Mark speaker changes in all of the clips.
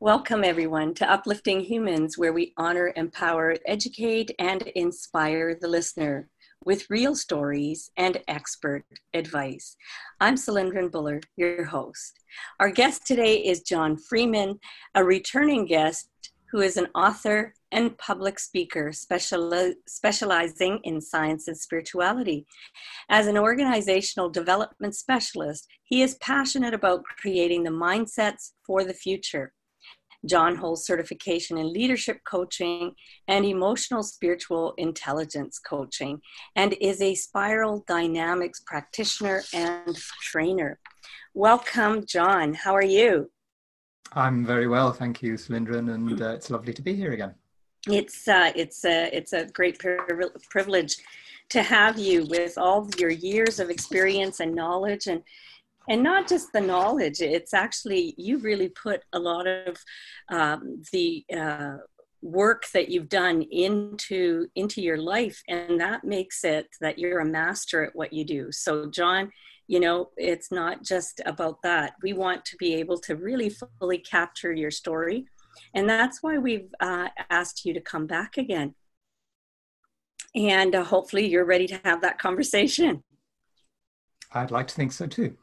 Speaker 1: Welcome, everyone, to Uplifting Humans, where we honor, empower, educate, and inspire the listener with real stories and expert advice. I'm Cylindrin Buller, your host. Our guest today is John Freeman, a returning guest who is an author and public speaker speciali- specializing in science and spirituality. As an organizational development specialist, he is passionate about creating the mindsets for the future. John holds certification in leadership coaching and emotional spiritual intelligence coaching and is a spiral dynamics practitioner and trainer. Welcome, John. How are you?
Speaker 2: I'm very well, thank you, Cylindrin, and uh, it's lovely to be here again.
Speaker 1: It's uh, it's a it's a great privilege to have you with all your years of experience and knowledge and and not just the knowledge it's actually you really put a lot of um, the uh, work that you've done into into your life and that makes it that you're a master at what you do. So john you know it's not just about that. We want to be able to really fully capture your story and that's why we've uh, asked you to come back again. And uh, hopefully you're ready to have that conversation.
Speaker 2: I'd like to think so too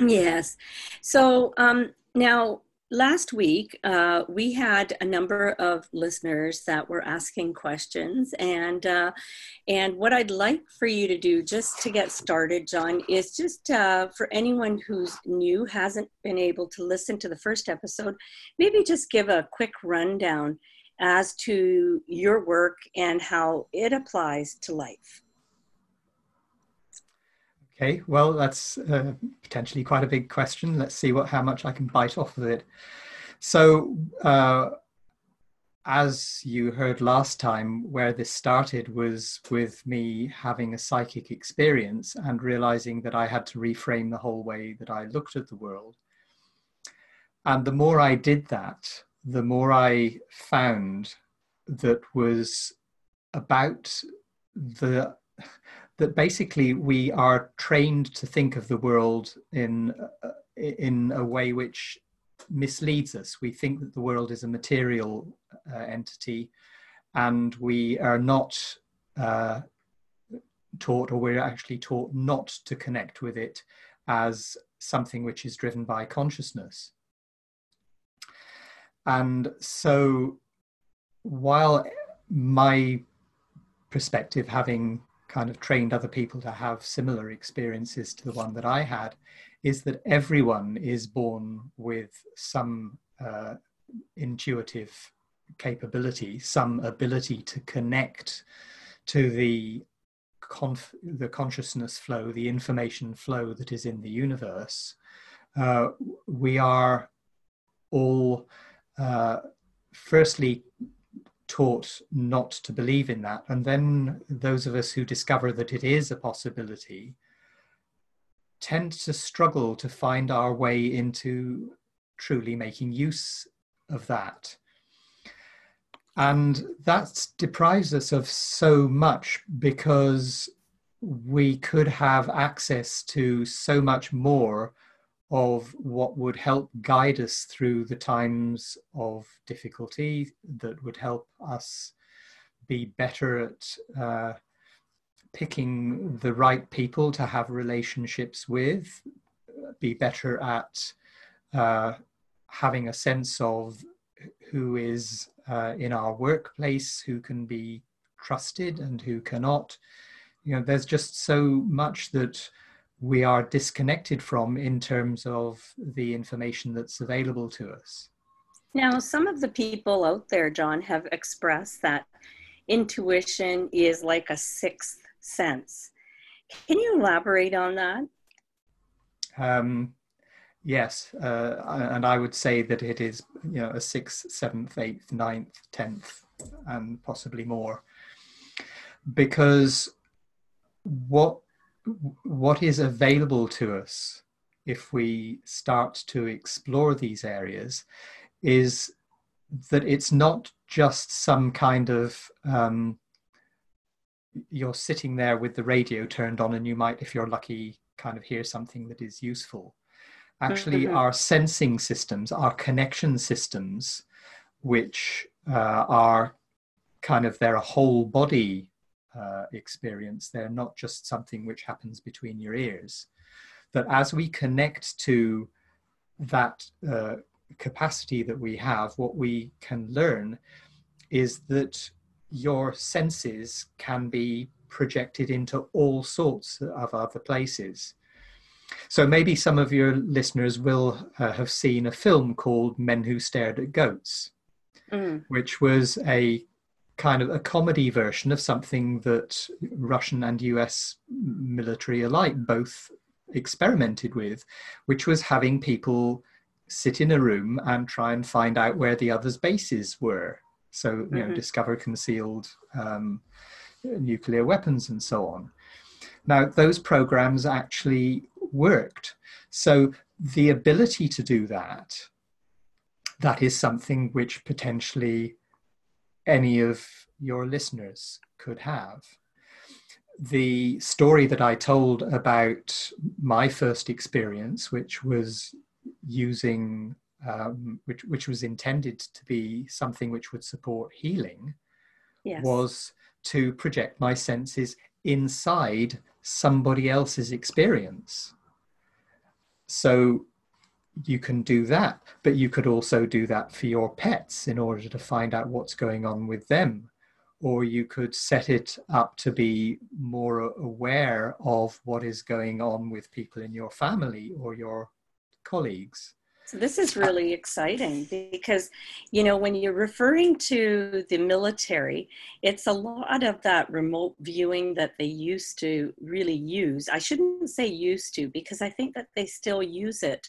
Speaker 1: Yes. So um, now, last week, uh, we had a number of listeners that were asking questions, and uh, and what I'd like for you to do, just to get started, John, is just uh, for anyone who's new, hasn't been able to listen to the first episode, maybe just give a quick rundown as to your work and how it applies to life.
Speaker 2: Okay, well, that's uh, potentially quite a big question. Let's see what how much I can bite off of it. So, uh, as you heard last time, where this started was with me having a psychic experience and realizing that I had to reframe the whole way that I looked at the world. And the more I did that, the more I found that was about the that basically we are trained to think of the world in uh, in a way which misleads us. We think that the world is a material uh, entity, and we are not uh, taught, or we're actually taught not to connect with it as something which is driven by consciousness. And so, while my perspective, having kind of trained other people to have similar experiences to the one that I had is that everyone is born with some uh, intuitive capability, some ability to connect to the conf- the consciousness flow, the information flow that is in the universe. Uh, we are all uh, firstly taught not to believe in that. And then those of us who discover that it is a possibility tend to struggle to find our way into truly making use of that. And that deprives us of so much because we could have access to so much more of what would help guide us through the times of difficulty, that would help us be better at uh, picking the right people to have relationships with, be better at uh, having a sense of who is uh, in our workplace, who can be trusted and who cannot. You know, there's just so much that we are disconnected from in terms of the information that's available to us.
Speaker 1: Now, some of the people out there, John, have expressed that intuition is like a sixth sense. Can you elaborate on that?
Speaker 2: Um, yes, uh, and I would say that it is, you know, a sixth, seventh, eighth, ninth, tenth, and possibly more, because what what is available to us if we start to explore these areas is that it's not just some kind of um, you're sitting there with the radio turned on and you might if you're lucky kind of hear something that is useful actually mm-hmm. are sensing systems, our connection systems, which uh, are kind of their whole body uh, experience. They're not just something which happens between your ears. That as we connect to that uh, capacity that we have, what we can learn is that your senses can be projected into all sorts of other places. So maybe some of your listeners will uh, have seen a film called Men Who Stared at Goats, mm. which was a kind of a comedy version of something that Russian and US military alike both experimented with, which was having people sit in a room and try and find out where the other's bases were. So, you mm-hmm. know, discover concealed um, nuclear weapons and so on. Now, those programs actually worked. So, the ability to do that, that is something which potentially any of your listeners could have. The story that I told about my first experience, which was using, um, which, which was intended to be something which would support healing, yes. was to project my senses inside somebody else's experience. So you can do that, but you could also do that for your pets in order to find out what's going on with them. Or you could set it up to be more aware of what is going on with people in your family or your colleagues.
Speaker 1: So this is uh, really exciting because, you know, when you're referring to the military, it's a lot of that remote viewing that they used to really use. I shouldn't say used to because I think that they still use it.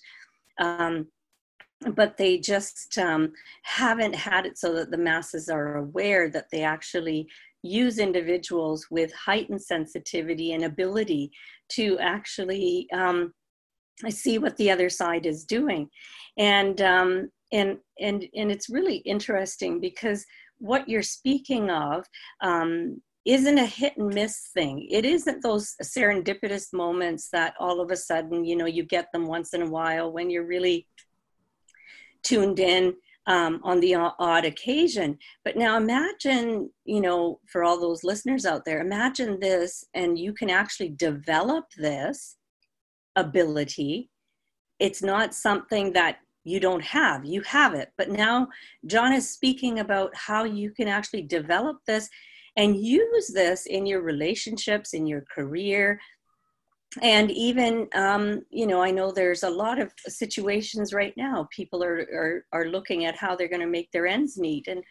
Speaker 1: Um, but they just um, haven't had it so that the masses are aware that they actually use individuals with heightened sensitivity and ability to actually um, see what the other side is doing, and um, and and and it's really interesting because what you're speaking of um, isn't a hit and miss thing. It isn't those serendipitous moments that all of a sudden you know you get them once in a while when you're really tuned in um, on the odd occasion. But now imagine, you know, for all those listeners out there, imagine this, and you can actually develop this ability. It's not something that you don't have, you have it. But now John is speaking about how you can actually develop this and use this in your relationships, in your career. And even, um, you know, I know there's a lot of situations right now. People are are, are looking at how they're going to make their ends meet. And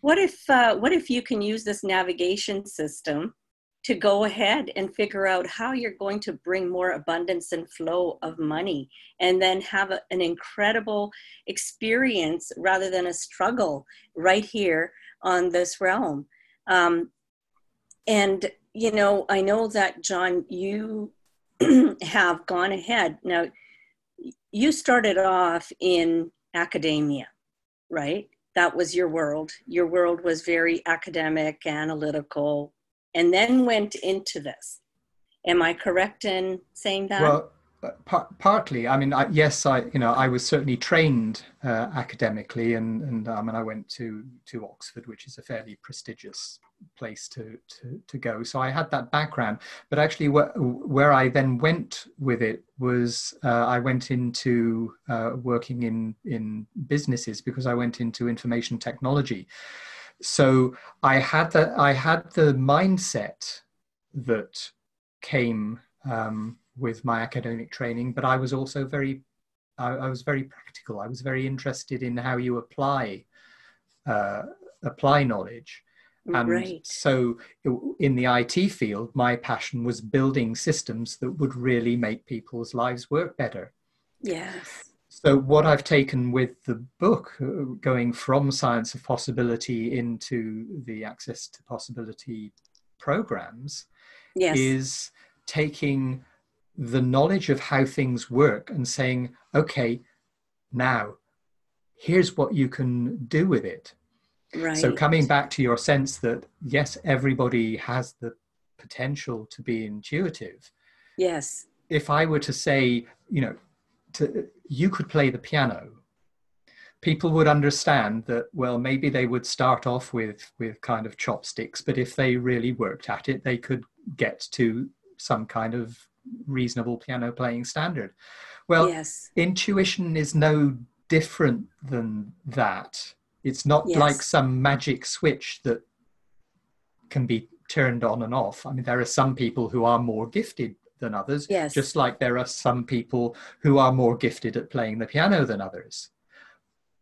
Speaker 1: what if uh, what if you can use this navigation system to go ahead and figure out how you're going to bring more abundance and flow of money and then have a, an incredible experience rather than a struggle right here on this realm um, and you know i know that john you have gone ahead now you started off in academia right that was your world your world was very academic analytical and then went into this. Am I correct in saying that?
Speaker 2: Well, partly. I mean, I, yes, I you know I was certainly trained uh, academically, and and I mean I went to to Oxford, which is a fairly prestigious place to to to go. So I had that background, but actually, wh- where I then went with it was uh, I went into uh, working in in businesses because I went into information technology so I had the I had the mindset that came um, with my academic training, but I was also very I, I, was very practical. I was very interested in how you apply uh, apply knowledge. And right. so, in the IT field, my passion was building systems that would really make people's lives work better.
Speaker 1: Yes.
Speaker 2: So, what I've taken with the book, uh, going from Science of Possibility into the Access to Possibility programs, yes. is taking the knowledge of how things work and saying, okay, now here's what you can do with it. Right. So, coming back to your sense that yes, everybody has the potential to be intuitive.
Speaker 1: Yes.
Speaker 2: If I were to say, you know, to, you could play the piano people would understand that well maybe they would start off with with kind of chopsticks but if they really worked at it they could get to some kind of reasonable piano playing standard well
Speaker 1: yes.
Speaker 2: intuition is no different than that it's not yes. like some magic switch that can be turned on and off i mean there are some people who are more gifted than others
Speaker 1: yes.
Speaker 2: just like there are some people who are more gifted at playing the piano than others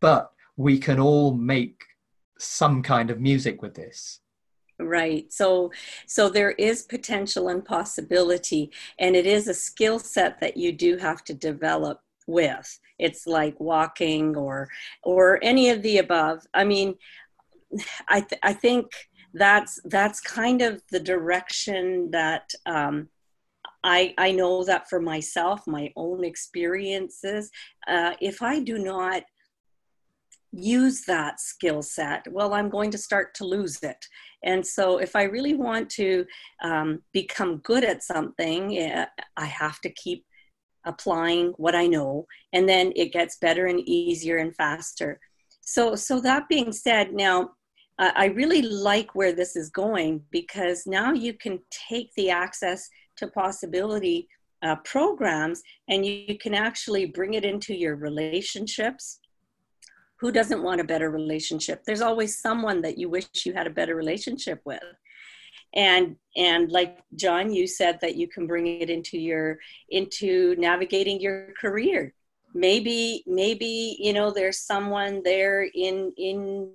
Speaker 2: but we can all make some kind of music with this
Speaker 1: right. So so there is potential and possibility and it is a skill set that you do have to develop with. It's like walking or or any of the above. I mean i th- i think that's that's kind of the direction that um, I, I know that for myself, my own experiences, uh, if I do not use that skill set, well, I'm going to start to lose it. And so, if I really want to um, become good at something, eh, I have to keep applying what I know, and then it gets better and easier and faster. So, so that being said, now I really like where this is going because now you can take the access to possibility uh, programs and you, you can actually bring it into your relationships who doesn't want a better relationship? There's always someone that you wish you had a better relationship with. And and like john you said that you can bring it into your into navigating your career. Maybe maybe you know there's someone there in in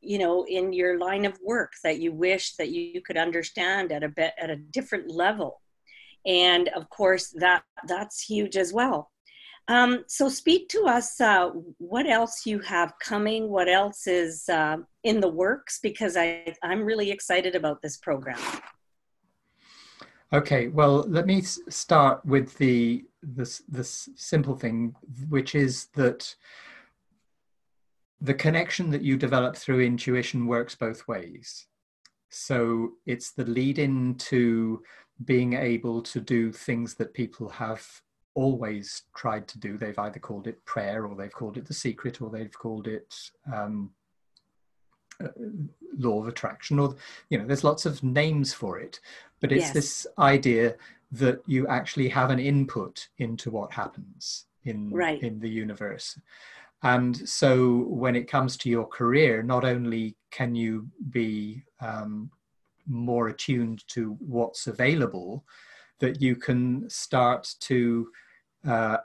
Speaker 1: you know in your line of work that you wish that you could understand at a bit at a different level. And of course that that's huge as well um, so speak to us uh, what else you have coming, what else is uh, in the works, because I, I'm really excited about this program.
Speaker 2: Okay, well, let me start with the this simple thing, which is that the connection that you develop through intuition works both ways. So it's the lead in to being able to do things that people have always tried to do. They've either called it prayer, or they've called it the secret, or they've called it um, uh, law of attraction, or you know, there's lots of names for it. But it's yes. this idea that you actually have an input into what happens in
Speaker 1: right.
Speaker 2: in the universe. And so, when it comes to your career, not only can you be um, more attuned to what's available, that you can start to uh,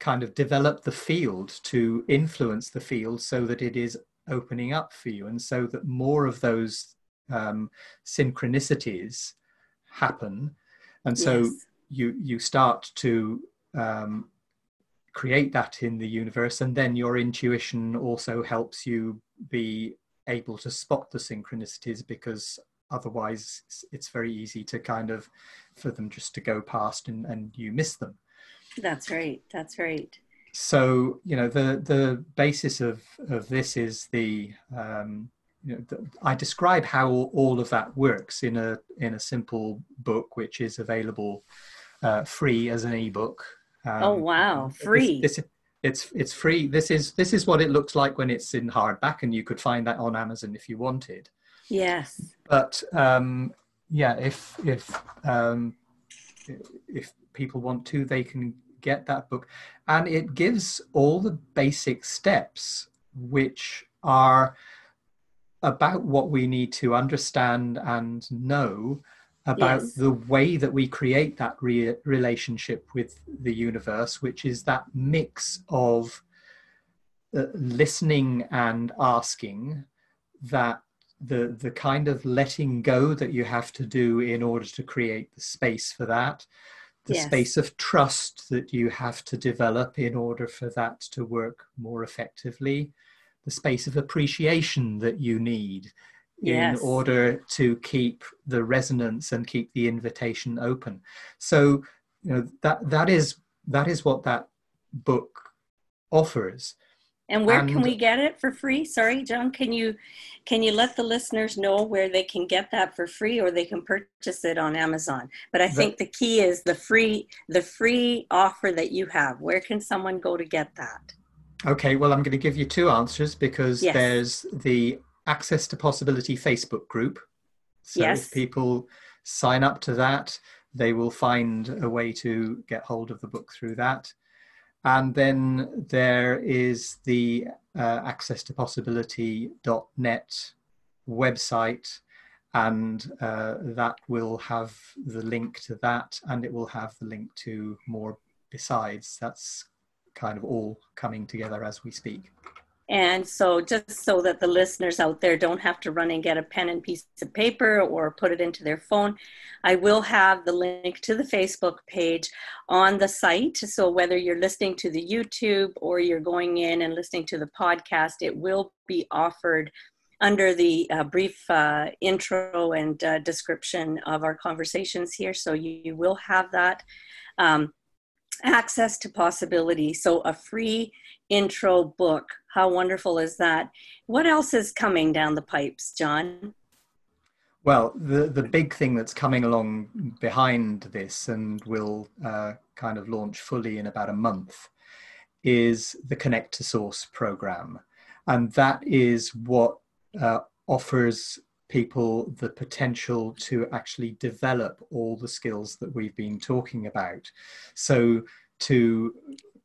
Speaker 2: kind of develop the field to influence the field so that it is opening up for you and so that more of those um, synchronicities happen and so yes. you you start to um, create that in the universe and then your intuition also helps you be able to spot the synchronicities because otherwise it's very easy to kind of for them just to go past and, and you miss them
Speaker 1: that's right. That's right.
Speaker 2: So you know the the basis of of this is the um, you know, the, I describe how all of that works in a in a simple book which is available uh, free as an ebook.
Speaker 1: Um, oh wow, free!
Speaker 2: This, this, it's it's free. This is this is what it looks like when it's in hardback, and you could find that on Amazon if you wanted.
Speaker 1: Yes.
Speaker 2: But um, yeah, if if um, if people want to, they can get that book. And it gives all the basic steps, which are about what we need to understand and know about yes. the way that we create that re- relationship with the universe, which is that mix of uh, listening and asking, that the the kind of letting go that you have to do in order to create the space for that, the yes. space of trust that you have to develop in order for that to work more effectively, the space of appreciation that you need yes. in order to keep the resonance and keep the invitation open. So, you know, that that is that is what that book offers.
Speaker 1: And where and, can we get it for free? Sorry, John, can you can you let the listeners know where they can get that for free or they can purchase it on Amazon? But I think the key is the free the free offer that you have. Where can someone go to get that?
Speaker 2: Okay, well I'm going to give you two answers because yes. there's the Access to Possibility Facebook group. So yes. if people sign up to that, they will find a way to get hold of the book through that. And then there is the uh, access to possibility.net website, and uh, that will have the link to that, and it will have the link to more besides. That's kind of all coming together as we speak.
Speaker 1: And so, just so that the listeners out there don't have to run and get a pen and piece of paper or put it into their phone, I will have the link to the Facebook page on the site. So, whether you're listening to the YouTube or you're going in and listening to the podcast, it will be offered under the uh, brief uh, intro and uh, description of our conversations here. So, you, you will have that. Um, access to possibility. So, a free intro book. How wonderful is that? What else is coming down the pipes, John?
Speaker 2: Well, the, the big thing that's coming along behind this and will uh, kind of launch fully in about a month is the Connect to Source program. And that is what uh, offers people the potential to actually develop all the skills that we've been talking about. So, to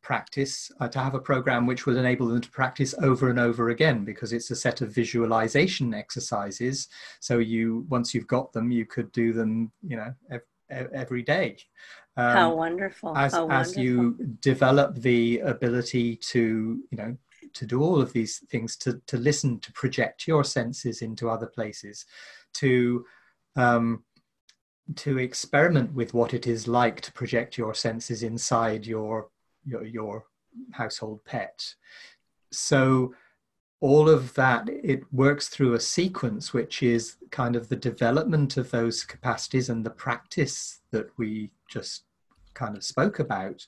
Speaker 2: practice, uh, to have a program which will enable them to practice over and over again because it's a set of visualization exercises. So you, once you've got them, you could do them, you know, every, every day.
Speaker 1: Um, How wonderful!
Speaker 2: As
Speaker 1: How
Speaker 2: as you develop the ability to, you know, to do all of these things, to to listen, to project your senses into other places, to um, to experiment with what it is like to project your senses inside your your, your household pet. So all of that it works through a sequence which is kind of the development of those capacities and the practice that we just kind of spoke about.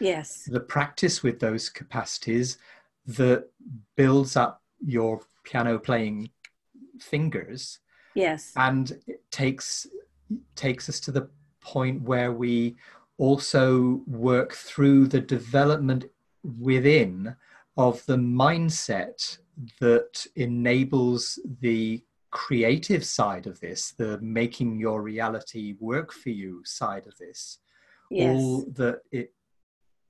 Speaker 1: Yes.
Speaker 2: The practice with those capacities that builds up your piano playing fingers
Speaker 1: yes.
Speaker 2: and it takes takes us to the point where we also work through the development within of the mindset that enables the creative side of this, the making your reality work for you side of this. Yes. All that it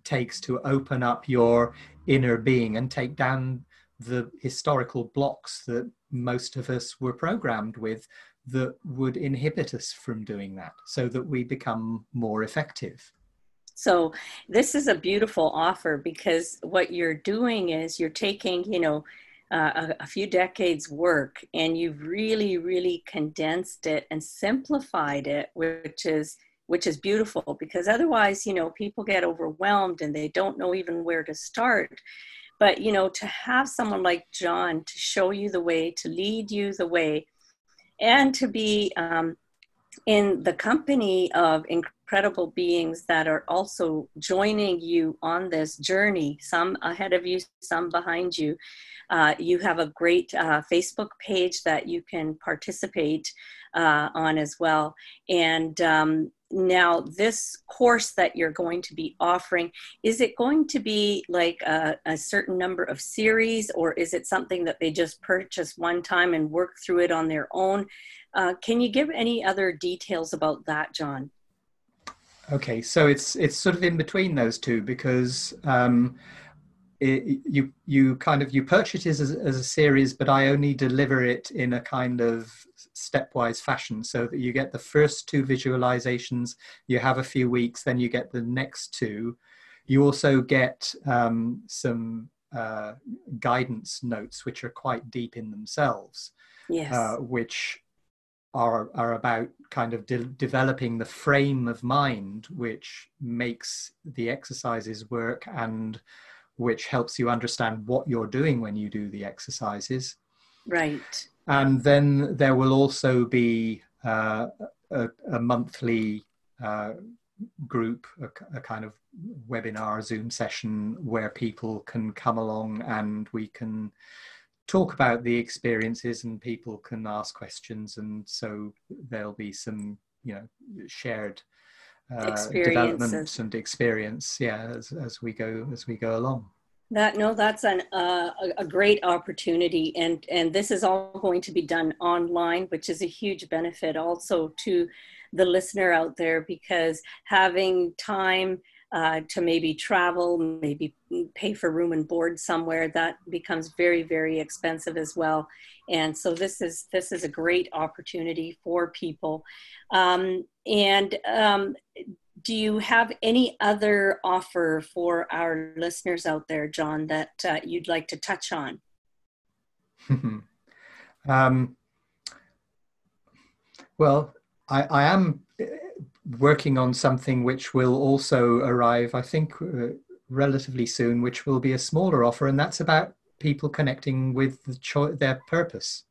Speaker 2: takes to open up your inner being and take down the historical blocks that most of us were programmed with that would inhibit us from doing that so that we become more effective.
Speaker 1: So this is a beautiful offer because what you're doing is you're taking, you know, uh, a, a, few decades work and you've really, really condensed it and simplified it, which is which is beautiful because otherwise, you know, people get overwhelmed and they don't know even where to start. But you know, to have someone like John to show you the way, to lead you the way, and to be um, in the company of incredible beings that are also joining you on this journey, some ahead of you, some behind you. Uh, you have a great uh, Facebook page that you can participate uh, on as well. And um, now, this course that you're going to be offering, is it going to be like a, a, certain number of series, or is it something that they just purchase one time and work through it on their own? Uh, can you give any other details about that, John?
Speaker 2: Okay, so it's it's sort of in between those two because um, it, you you kind of you purchase it as, as a series, but I only deliver it in a kind of stepwise fashion, so that you get the first two visualizations, you have a few weeks, then you get the next two. You also get um, some uh, guidance notes, which are quite deep in themselves,
Speaker 1: yes.
Speaker 2: uh, which are are about kind of de- developing the frame of mind which makes the exercises work and which helps you understand what you're doing when you do the exercises.
Speaker 1: Right.
Speaker 2: And then there will also be uh, a, a, monthly uh, group, a, a, kind of webinar Zoom session where people can come along and we can talk about the experiences and people can ask questions. And so there'll be some you know shared uh, development and experience yeah as, as we go as we go along
Speaker 1: that no that's an uh, a great opportunity and and this is all going to be done online which is a huge benefit also to the listener out there because having time uh, to maybe travel, maybe pay for room and board somewhere, that becomes very, very expensive as well. And so this is this is a great opportunity for people. Um, and um, do you have any other offer for our listeners out there, John, that uh, you'd like to touch on? um,
Speaker 2: well, I, I am working on something which will also arrive, I think, uh, relatively soon, which will be a smaller offer, and that's about people connecting with the cho- their purpose.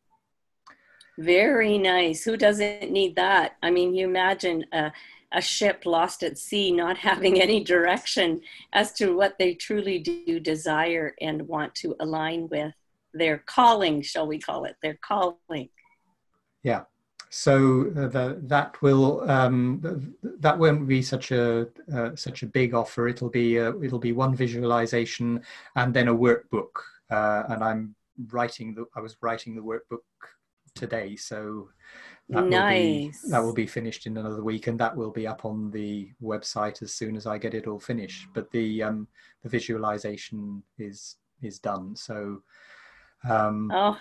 Speaker 1: Very nice. Who doesn't need that? I mean, you imagine a, a ship lost at sea not having any direction as to what they truly do desire and want to align with their calling, shall we call it, their calling.
Speaker 2: Yeah so uh, the, that will um, that won't be such a uh, such a big offer. It'll be uh, it'll be one visualization and then a workbook. Uh, and I'm writing the I was writing the workbook today, so that
Speaker 1: nice.
Speaker 2: Will be, that will be finished in another week, and that will be up on the website as soon as I get it all finished. But the um, the visualization is is done. So
Speaker 1: um, oh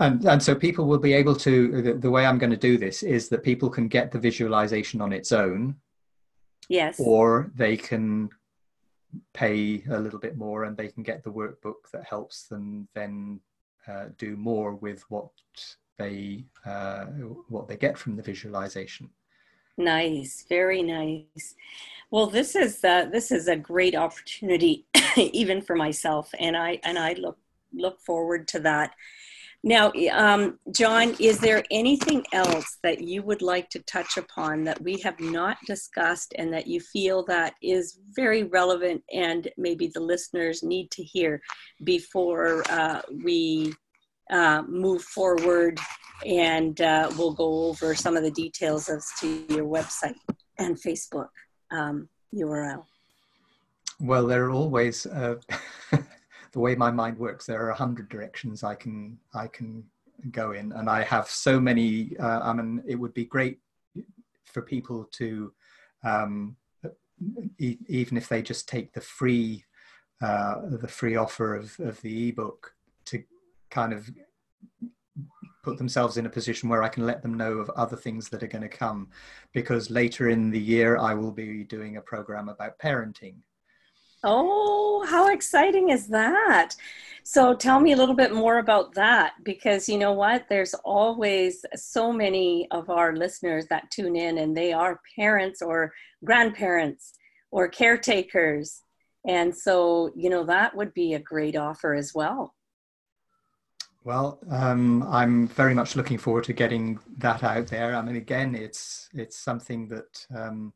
Speaker 2: and, and so people will be able to the, the way i'm going to do this is that people can get the visualization on its own
Speaker 1: yes
Speaker 2: or they can pay a little bit more and they can get the workbook that helps them then uh, do more with what they uh, what they get from the visualization.
Speaker 1: Nice very nice. Well this is uh, this is a great opportunity even for myself and i and i look look forward to that now, um, John, is there anything else that you would like to touch upon that we have not discussed and that you feel that is very relevant and maybe the listeners need to hear before uh, we uh, move forward and uh, we'll go over some of the details as to your website and Facebook um, URL?
Speaker 2: Well, there are always uh, the way my mind works, there are a hundred directions I can I can go in, and I have so many. Uh, I mean, it would be great for people to, um, e- even if they just take the free uh, the free offer of of the ebook to kind of put themselves in a position where I can let them know of other things that are going to come because later in the year I will be doing a program about parenting
Speaker 1: Oh, how exciting is that? So tell me a little bit more about that because you know what? There's always so many of our listeners that tune in and they are parents or grandparents or caretakers. And so, you know, that would be a great offer as well.
Speaker 2: Well, um, I'm very much looking forward to getting that out there. I mean, again, it's it's something that um,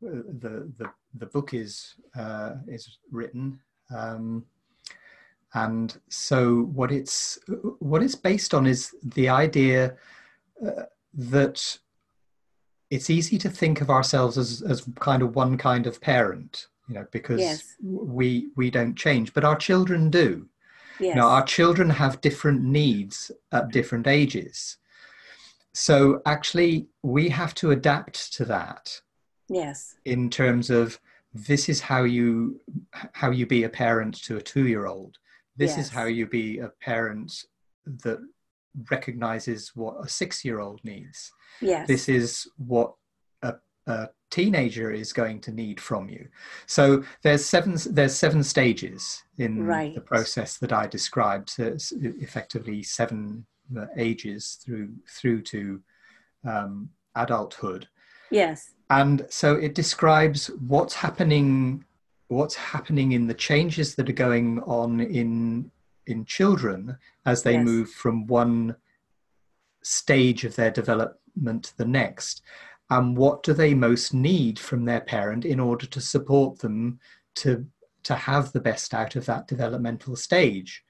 Speaker 2: the the the book is uh, is written, um, and so what it's what it's based on is the idea uh, that it's easy to think of ourselves as as kind of one kind of parent, you know, because yes. we we don't change, but our children do. Yes. Now, our children have different needs at different ages. So actually, we have to adapt to that
Speaker 1: yes.
Speaker 2: in terms of this is how you how you be a parent to a two year old this yes. is how you be a parent that recognizes what a six year old needs.
Speaker 1: Yes.
Speaker 2: This is what a, a teenager is going to need from you. So there's seven there's seven stages in right. the process that i described. So it's effectively seven uh, ages through through to um, adulthood.
Speaker 1: Yes
Speaker 2: and so it describes what's happening what's happening in the changes that are going on in in children as they yes. move from one stage of their development to the next. And what do they most need from their parent in order to support them to to have the best out of that developmental stage?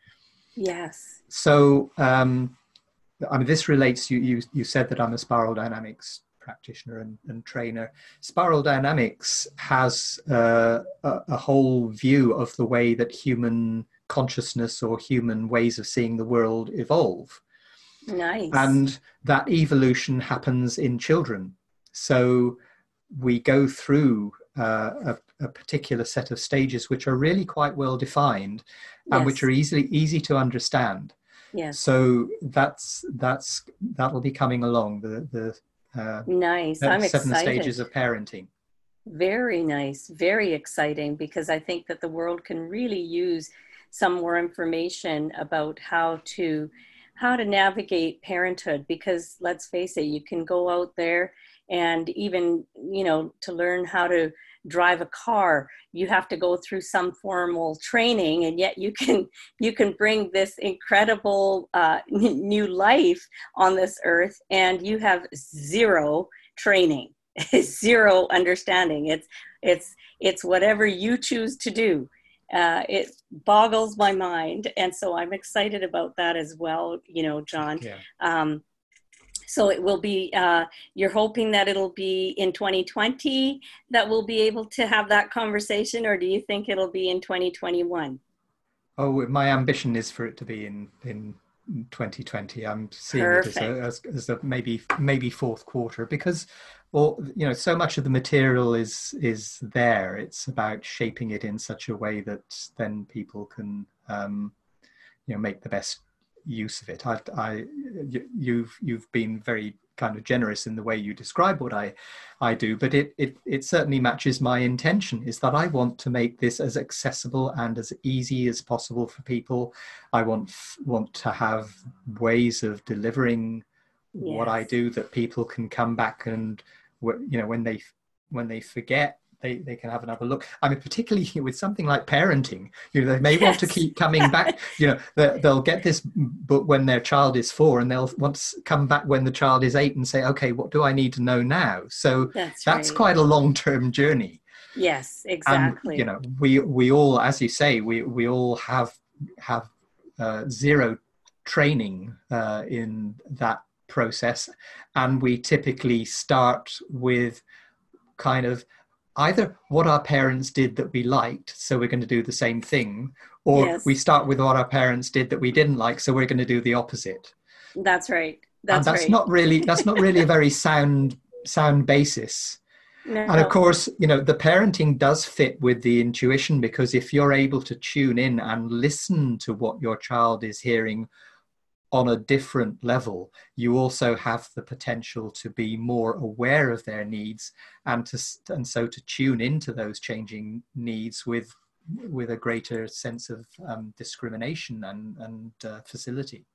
Speaker 1: Yes.
Speaker 2: So um, i mean this relates you you, you said that i'm a spiral dynamics practitioner and, and trainer spiral dynamics has uh, a, a whole view of the way that human consciousness or human ways of seeing the world evolve
Speaker 1: nice
Speaker 2: and that evolution happens in children so we go through uh, a, a, particular set of stages which are really quite well defined and yes. which are easily easy to understand.
Speaker 1: Yes.
Speaker 2: So that's that's that'll be coming along the the
Speaker 1: uh, nice.
Speaker 2: I'm
Speaker 1: seven
Speaker 2: excited. stages of parenting.
Speaker 1: Very nice, very exciting because I think that the world can really use some more information about how to how to navigate parenthood because let's face it you can go out there and even you know to learn how to drive a car you have to go through some formal training and yet you can you can bring this incredible uh, new life on this earth and you have zero training zero understanding. It's it's it's whatever you choose to do uh, it boggles my mind and so i'm excited about that as well you know john
Speaker 2: yeah.
Speaker 1: um, so it will be, uh, you're hoping that it'll be in 2020 that we'll be able to have that conversation, or do you think it'll be in 2021?
Speaker 2: Oh, my ambition is for it to be in, in 2020. I'm seeing Perfect. it as a, as, as a maybe maybe fourth quarter because, well, you know, so much of the material is is there. It's about shaping it in such a way that then people can, um, you know, make the best use of it. I, I, you've you've been very kind of generous in the way you describe what I, I do, but it, it it certainly matches my intention. Is that I want to make this as accessible and as easy as possible for people. I want want to have ways of delivering yes. what I do that people can come back and you know when they when they forget they, they can have another look. I mean, particularly with something like parenting, you know, they may yes. want to keep coming back. You know, they'll get this book when their child is four, and they'll want to come back when the child is eight and say, okay, what do I need to know now? So that's, that's right. quite a long term journey.
Speaker 1: Yes, exactly.
Speaker 2: And, you know, we we all, as you say, we we all have have uh, zero training uh, in that process, and we typically start with kind of either what our parents did that we liked, so we're going to do the same thing, or yes. we start with what our parents did that we didn't like, so we're going to do the opposite.
Speaker 1: That's right. That's,
Speaker 2: and that's
Speaker 1: right.
Speaker 2: not really that's not really a very sound sound basis. No. And of course, you know, the parenting does fit with the intuition because if you're able to tune in and listen to what your child is hearing on a different level, you also have the potential to be more aware of their needs and to and so to tune into those changing needs with with a greater sense of um, discrimination and and uh, facility.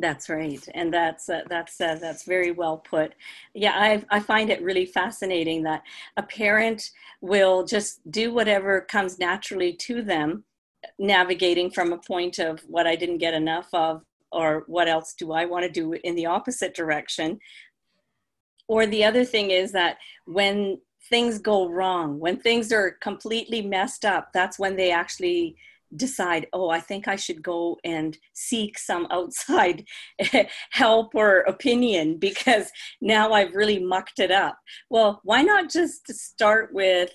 Speaker 1: That's right, and that's uh, that's uh, that's very well put. Yeah, I I find it really fascinating that a parent will just do whatever comes naturally to them, navigating from a point of what I didn't get enough of or what else do I want to do in the opposite direction? Or the other thing is that when things go wrong, when things are completely messed up, that's when they actually decide, oh, I think I should go and seek some outside help or opinion because now I've really mucked it up. Well, why not just start with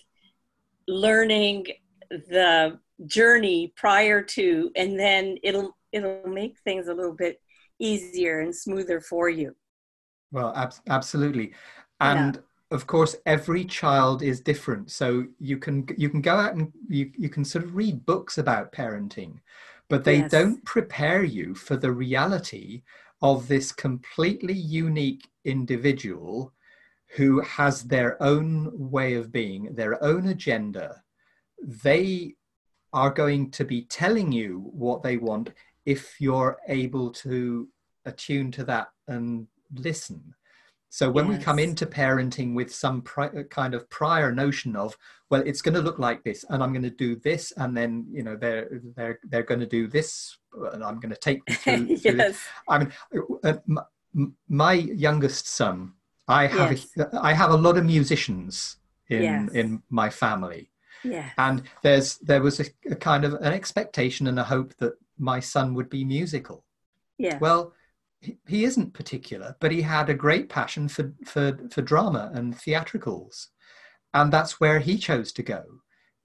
Speaker 1: learning the journey prior to, and then it'll it'll make things a little bit easier and smoother for you
Speaker 2: well ab- absolutely and yeah. of course every child is different so you can you can go out and you, you can sort of read books about parenting but they yes. don't prepare you for the reality of this completely unique individual who has their own way of being their own agenda they are going to be telling you what they want if you're able to attune to that and listen. So when yes. we come into parenting with some pri- kind of prior notion of, well, it's going to look like this, and I'm going to do this, and then you know they're they're they're going to do this, and I'm going to take them through. yes. I mean, uh, my, my youngest son I have
Speaker 1: Yes.
Speaker 2: a, I have a lot of musicians in in my family,
Speaker 1: Yeah.
Speaker 2: and there's there was a, a kind of an expectation and a hope that my son would be musical.
Speaker 1: Yeah.
Speaker 2: Well, he, he isn't particular, but he had a great passion for for for drama and theatricals, and that's where he chose to go.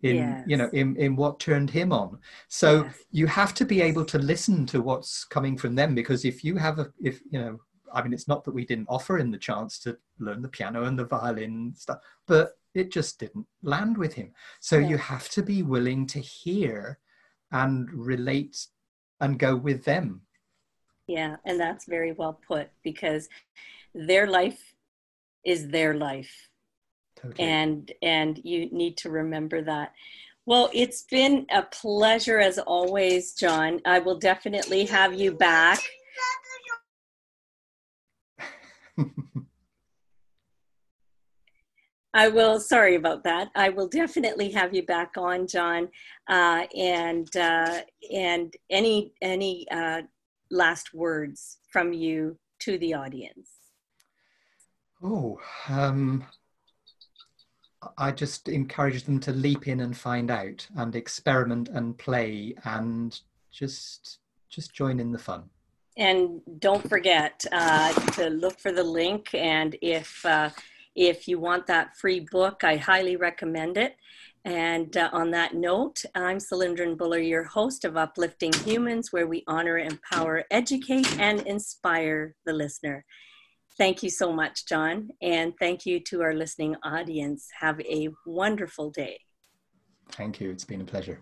Speaker 2: In you know in in what turned him on. So
Speaker 1: Yes.
Speaker 2: you have to be able to listen to what's coming from them because if you have a if you know I mean it's not that we didn't offer him the chance to learn the piano and the violin and stuff, but it just didn't land with him. So you have to be willing to hear and relate and go with them.
Speaker 1: Yeah, and that's very well put because their life is their life.
Speaker 2: Totally.
Speaker 1: and and you need to remember that well it's been a pleasure as always john i will definitely have you back i will sorry about that i will definitely have you back on john uh, and uh, and any any uh, last words from you to the audience
Speaker 2: oh, um, I just encourage them to leap in and find out and experiment and play and just just join in the fun.
Speaker 1: and don't forget uh, to look for the link and if uh, if you want that free book i highly recommend it and uh, on that note i'm cylindrin buller your host of uplifting humans where we honor empower educate and inspire the listener thank you so much john and thank you to our listening audience have a wonderful day
Speaker 2: Thank you. It's been a pleasure.